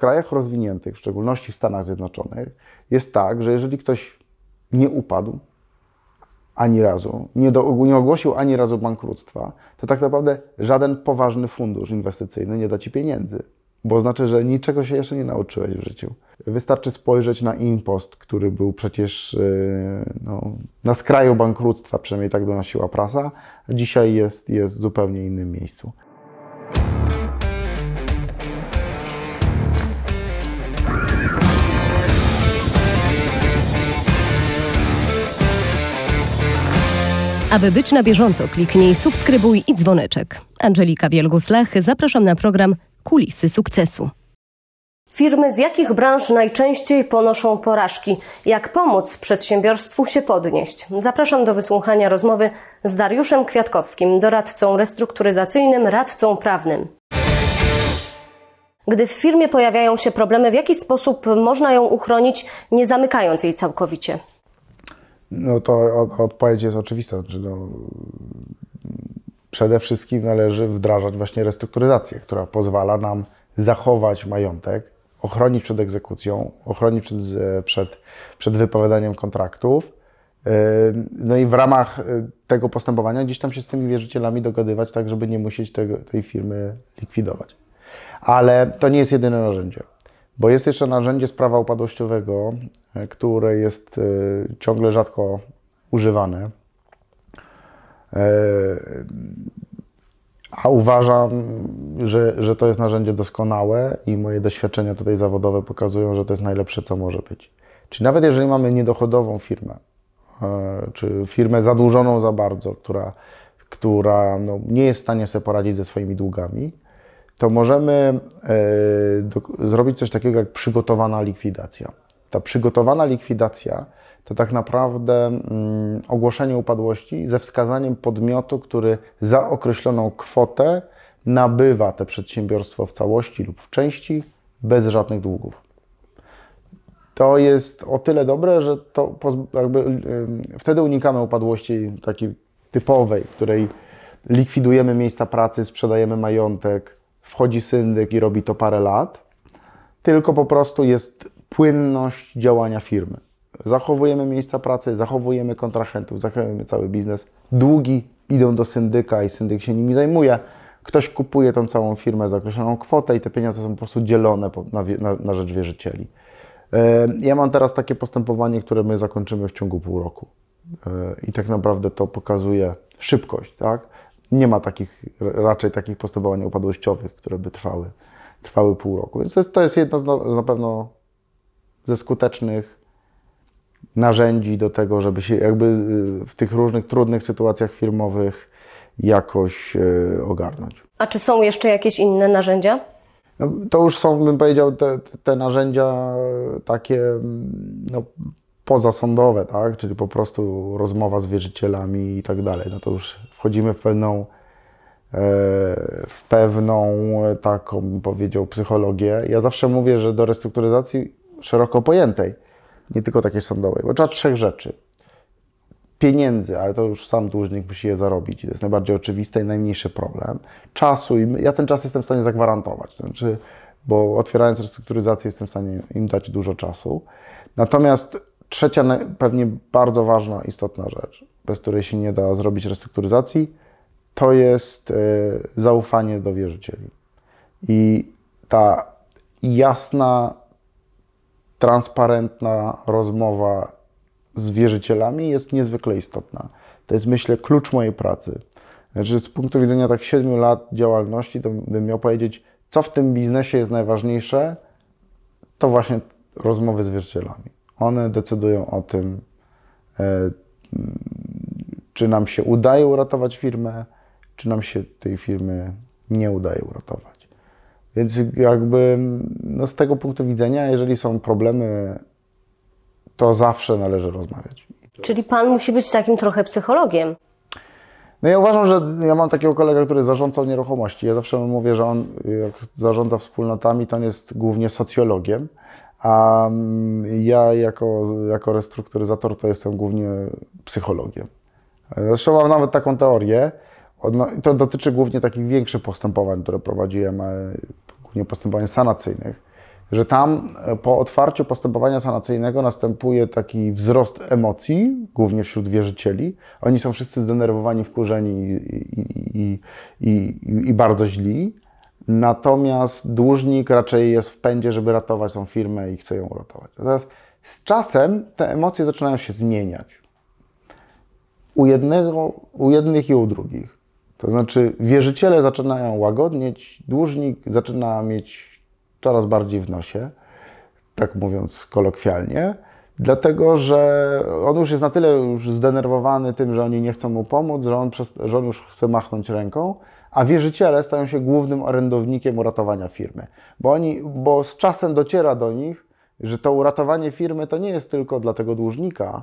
krajach rozwiniętych, w szczególności w Stanach Zjednoczonych, jest tak, że jeżeli ktoś nie upadł ani razu, nie, do, nie ogłosił ani razu bankructwa, to tak naprawdę żaden poważny fundusz inwestycyjny nie da ci pieniędzy, bo znaczy, że niczego się jeszcze nie nauczyłeś w życiu. Wystarczy spojrzeć na Impost, który był przecież yy, no, na skraju bankructwa, przynajmniej tak donosiła prasa, a dzisiaj jest, jest w zupełnie innym miejscu. Aby być na bieżąco, kliknij subskrybuj i dzwoneczek. Angelika Wielgus-Lach, zapraszam na program Kulisy Sukcesu. Firmy z jakich branż najczęściej ponoszą porażki? Jak pomóc przedsiębiorstwu się podnieść? Zapraszam do wysłuchania rozmowy z Dariuszem Kwiatkowskim, doradcą restrukturyzacyjnym, radcą prawnym. Gdy w firmie pojawiają się problemy, w jaki sposób można ją uchronić, nie zamykając jej całkowicie? No to odpowiedź jest oczywista. Znaczy no, przede wszystkim należy wdrażać właśnie restrukturyzację, która pozwala nam zachować majątek, ochronić przed egzekucją, ochronić przed, przed, przed wypowiadaniem kontraktów. Yy, no i w ramach yy, tego postępowania gdzieś tam się z tymi wierzycielami dogadywać, tak żeby nie musieć tego, tej firmy likwidować. Ale to nie jest jedyne narzędzie. Bo jest jeszcze narzędzie z prawa upadłościowego, e, które jest e, ciągle rzadko używane. E, a uważam, że, że to jest narzędzie doskonałe i moje doświadczenia tutaj zawodowe pokazują, że to jest najlepsze, co może być. Czyli nawet jeżeli mamy niedochodową firmę, czy firmę zadłużoną za bardzo, która, która no, nie jest w stanie sobie poradzić ze swoimi długami, to możemy e, do, zrobić coś takiego jak przygotowana likwidacja. Ta przygotowana likwidacja to tak naprawdę mm, ogłoszenie upadłości ze wskazaniem podmiotu, który za określoną kwotę nabywa te przedsiębiorstwo w całości lub w części bez żadnych długów. To jest o tyle dobre, że to jakby, wtedy unikamy upadłości takiej typowej, w której likwidujemy miejsca pracy, sprzedajemy majątek, wchodzi syndyk i robi to parę lat, tylko po prostu jest płynność działania firmy. Zachowujemy miejsca pracy, zachowujemy kontrahentów, zachowujemy cały biznes. Długi idą do syndyka i syndyk się nimi zajmuje. Ktoś kupuje tą całą firmę za określoną kwotę i te pieniądze są po prostu dzielone na, na, na rzecz wierzycieli. E, ja mam teraz takie postępowanie, które my zakończymy w ciągu pół roku. E, I tak naprawdę to pokazuje szybkość, tak? Nie ma takich, raczej takich postępowań upadłościowych, które by trwały, trwały pół roku. Więc to jest, to jest jedno z, no, na pewno ze skutecznych narzędzi do tego, żeby się jakby y, w tych różnych trudnych sytuacjach firmowych jakoś y, ogarnąć. A czy są jeszcze jakieś inne narzędzia? No, to już są, bym powiedział, te, te narzędzia takie no, pozasądowe, tak? czyli po prostu rozmowa z wierzycielami i tak dalej. No to już wchodzimy w pewną, e, w pewną taką, powiedział, psychologię. Ja zawsze mówię, że do restrukturyzacji szeroko pojętej, nie tylko takiej sądowej, bo trzeba trzech rzeczy. Pieniędzy, ale to już sam dłużnik musi je zarobić. To jest najbardziej oczywisty i najmniejszy problem. Czasu, i ja ten czas jestem w stanie zagwarantować. Znaczy, bo otwierając restrukturyzację, jestem w stanie im dać dużo czasu. Natomiast trzecia, pewnie bardzo ważna, istotna rzecz, bez której się nie da zrobić restrukturyzacji, to jest e, zaufanie do wierzycieli. I ta jasna, transparentna rozmowa z wierzycielami jest niezwykle istotna. To jest, myślę, klucz mojej pracy. Znaczy, z punktu widzenia tak 7 lat działalności, to bym miał powiedzieć, co w tym biznesie jest najważniejsze, to właśnie rozmowy z wierzycielami. One decydują o tym, e, czy nam się udaje uratować firmę, czy nam się tej firmy nie udaje uratować. Więc jakby no z tego punktu widzenia, jeżeli są problemy, to zawsze należy rozmawiać. Czyli pan musi być takim trochę psychologiem. No ja uważam, że ja mam takiego kolegę, który zarządza nieruchomości. Ja zawsze mówię, że on jak zarządza wspólnotami, to on jest głównie socjologiem, a mm, ja jako, jako restrukturyzator to jestem głównie psychologiem. Zresztą mam nawet taką teorię, to dotyczy głównie takich większych postępowań, które prowadziłem, głównie postępowań sanacyjnych, że tam e, po otwarciu postępowania sanacyjnego następuje taki wzrost emocji, głównie wśród wierzycieli. Oni są wszyscy zdenerwowani, wkurzeni i, i, i, i bardzo źli. Natomiast dłużnik raczej jest w pędzie, żeby ratować tą firmę i chce ją uratować. Teraz z czasem te emocje zaczynają się zmieniać. U, jednego, u jednych i u drugich. To znaczy, wierzyciele zaczynają łagodnieć, dłużnik zaczyna mieć coraz bardziej w nosie, tak mówiąc kolokwialnie, dlatego że on już jest na tyle już zdenerwowany tym, że oni nie chcą mu pomóc, że on, przez, że on już chce machnąć ręką, a wierzyciele stają się głównym orędownikiem uratowania firmy. Bo, oni, bo z czasem dociera do nich, że to uratowanie firmy to nie jest tylko dla tego dłużnika,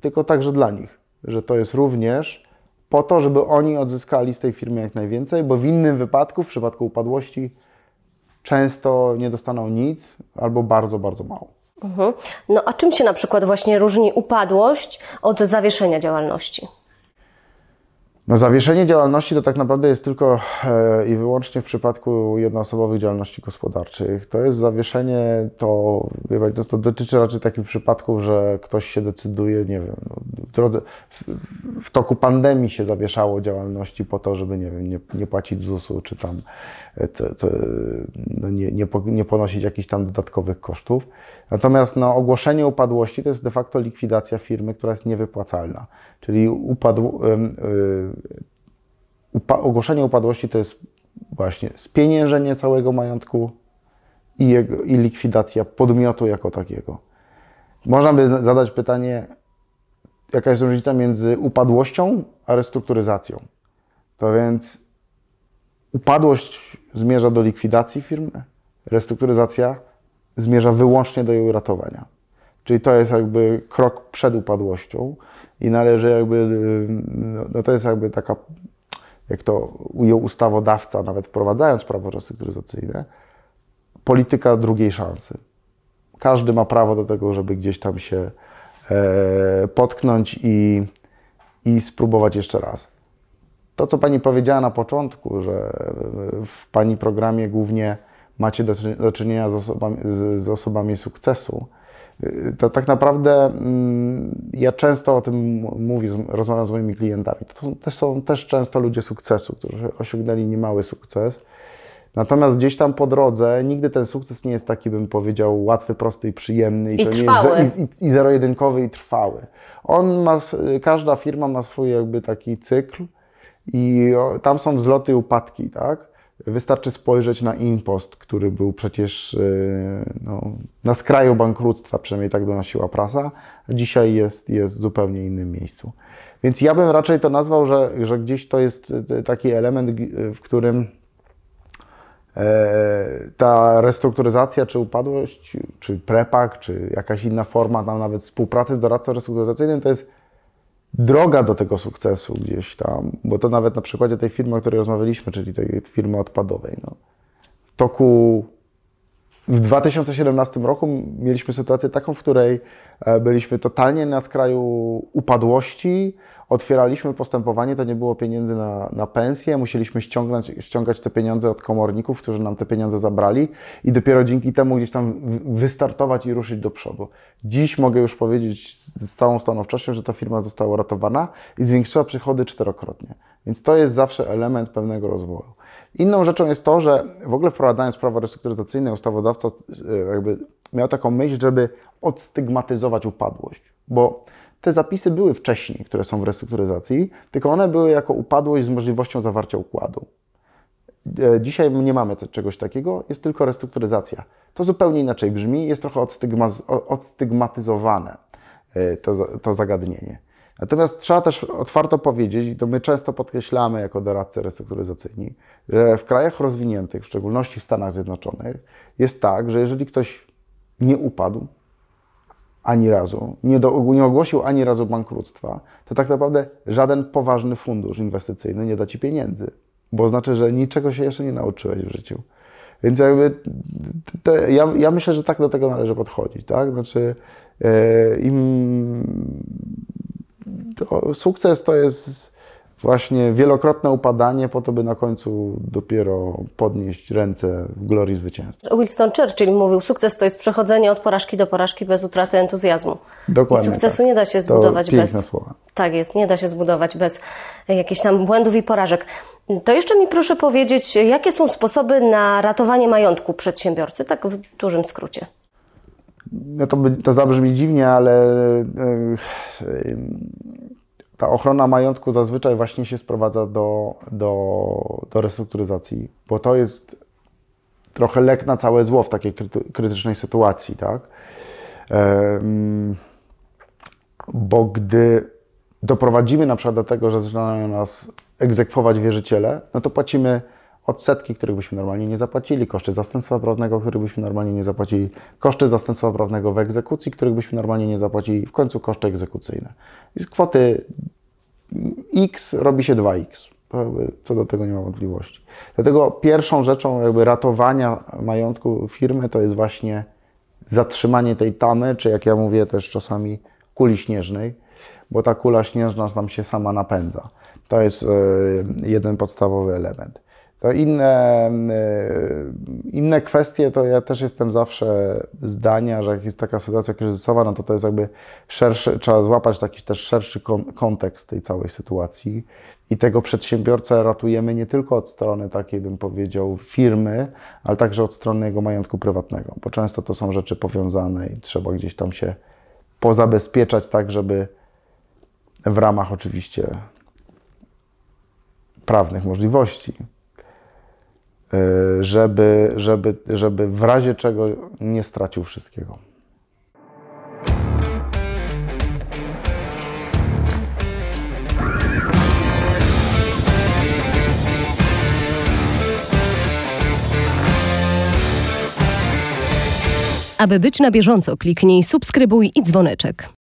tylko także dla nich. Że to jest również po to, żeby oni odzyskali z tej firmy jak najwięcej, bo w innym wypadku, w przypadku upadłości, często nie dostaną nic albo bardzo, bardzo mało. Mhm. No a czym się na przykład właśnie różni upadłość od zawieszenia działalności? No, zawieszenie działalności to tak naprawdę jest tylko e, i wyłącznie w przypadku jednoosobowych działalności gospodarczych. To jest zawieszenie, to, wie to dotyczy raczej takich przypadków, że ktoś się decyduje, nie wiem, no, w, drodze, w, w, toku pandemii się zawieszało działalności po to, żeby, nie wiem, nie, nie płacić ZUS-u, czy tam e, to, to, no, nie, nie, nie ponosić jakichś tam dodatkowych kosztów. Natomiast no, ogłoszenie upadłości to jest de facto likwidacja firmy, która jest niewypłacalna. Czyli upadł, upa ogłoszenie upadłości to jest właśnie spieniężenie całego majątku i, jego, i likwidacja podmiotu jako takiego. Można by zadać pytanie, jaka jest różnica między upadłością a restrukturyzacją. To więc upadłość zmierza do likwidacji firmy, restrukturyzacja zmierza wyłącznie do jej uratowania. Czyli to jest jakby krok przed upadłością i należy jakby, no, no to jest jakby taka, jak to ujął ustawodawca, nawet wprowadzając prawo restrukturyzacyjne, polityka drugiej szansy. Każdy ma prawo do tego, żeby gdzieś tam się e, potknąć i, i spróbować jeszcze raz. To, co Pani powiedziała na początku, że w Pani programie głównie macie do, czynienia z osobami, z, z osobami sukcesu, to tak naprawdę mm, ja często o tym mówię, rozmawiam z moimi klientami. To są, też są też często ludzie sukcesu, którzy osiągnęli niemały sukces. Natomiast gdzieś tam po drodze nigdy ten sukces nie jest taki, bym powiedział, łatwy, prosty i przyjemny. I, to trwały. nie jest i, i zero-jedynkowy i trwały. On ma, każda firma ma swój jakby taki cykl i tam są wzloty i upadki, tak? Wystarczy spojrzeć na Impost, który był przecież e, no, na skraju bankructwa, przynajmniej tak donosiła prasa, dzisiaj jest, jest w zupełnie innym miejscu. Więc ja bym raczej to nazwał, że, że gdzieś to jest e, taki element, w którym e, ta restrukturyzacja, czy upadłość, czy prepak, czy jakaś inna forma, tam nawet współpracy z doradcą restrukturyzacyjnym, to jest droga do tego sukcesu gdzieś tam, bo to nawet na przykładzie tej firmy, o której rozmawialiśmy, czyli tej firmy odpadowej. No. W toku w 2017 roku mieliśmy sytuację taką, w której e, byliśmy totalnie na skraju upadłości, otwieraliśmy postępowanie, to nie było pieniędzy na, na pensję, musieliśmy ściągnąć, ściągać te pieniądze od komorników, którzy nam te pieniądze zabrali i dopiero dzięki temu gdzieś tam wystartować i ruszyć do przodu. Dziś mogę już powiedzieć z całą stanowczością, że ta firma została uratowana i zwiększyła przychody czterokrotnie. Więc to jest zawsze element pewnego rozwoju. Inną rzeczą jest to, że w ogóle wprowadzając prawo restrukturyzacyjne, ustawodawca e, jakby miał taką myśl, żeby odstygmatyzować upadłość, bo te zapisy były wcześniej, które są w restrukturyzacji, tylko one były jako upadłość z możliwością zawarcia układu. E, dzisiaj nie mamy czegoś takiego, jest tylko restrukturyzacja. To zupełnie inaczej brzmi, jest trochę odstygmatyzowane e, to, to zagadnienie. Natomiast trzeba też otwarto powiedzieć, i to my często podkreślamy jako doradcy restrukturyzacyjni, że w krajach rozwiniętych, w szczególności w Stanach Zjednoczonych, jest tak, że jeżeli ktoś nie upadł ani razu, nie, do, nie ogłosił ani razu bankructwa, to tak naprawdę żaden poważny fundusz inwestycyjny nie da ci pieniędzy, bo znaczy, że niczego się jeszcze nie nauczyłeś w życiu. Więc jakby te, ja, ja myślę, że tak do tego należy podchodzić, tak? Znaczy, e, im to, sukces to jest właśnie wielokrotne upadanie po to, by na końcu dopiero podnieść ręce w glorii zwycięstwa. Winston Churchill mówił, sukces to jest przechodzenie od porażki do porażki bez utraty entuzjazmu. Dokładnie I sukcesu tak. nie da się To zbudować piękne bez... słowa. Tak jest, nie da się zbudować bez jakichś tam błędów i porażek. To jeszcze mi proszę powiedzieć, jakie są sposoby na ratowanie majątku przedsiębiorcy, tak w dużym skrócie. No to, by- to zabrzmi dziwnie, ale e, e, ta ochrona majątku zazwyczaj właśnie się sprowadza do, do, do restrukturyzacji, bo to jest trochę lek na całe zło w takiej kryty, krytycznej sytuacji, tak? Bo gdy doprowadzimy na przykład do tego, że zaczynają nas egzekwować wierzyciele, no to płacimy odsetki, których byśmy normalnie nie zapłacili, koszty zastępstwa prawnego, których byśmy normalnie nie zapłacili, koszty zastępstwa prawnego w egzekucji, których byśmy normalnie nie zapłacili, w końcu koszty egzekucyjne. I z kwoty X robi się 2X. To jakby Co do tego nie ma wątpliwości. Dlatego pierwszą rzeczą jakby ratowania majątku firmy to jest właśnie zatrzymanie tej tamy, czy jak ja mówię też czasami kuli śnieżnej, bo ta kula śnieżna nam się sama napędza. To jest e, jeden podstawowy element. To inne, e, inne kwestie, to ja też jestem zawsze zdania, że jak jest taka sytuacja kryzysowa, no to to jest jakby szerszy, trzeba złapać taki też szerszy kon, kontekst tej całej sytuacji. I tego przedsiębiorcę ratujemy nie tylko od strony takiej, bym powiedział, firmy, ale także od strony jego majątku prywatnego, bo często to są rzeczy powiązane i trzeba gdzieś tam się pozabezpieczać tak, żeby w ramach oczywiście prawnych możliwości, żeby, żeby, żeby w razie czego nie stracił wszystkiego. Aby być na bieżąco, kliknij subskrybuj i dzwoneczek.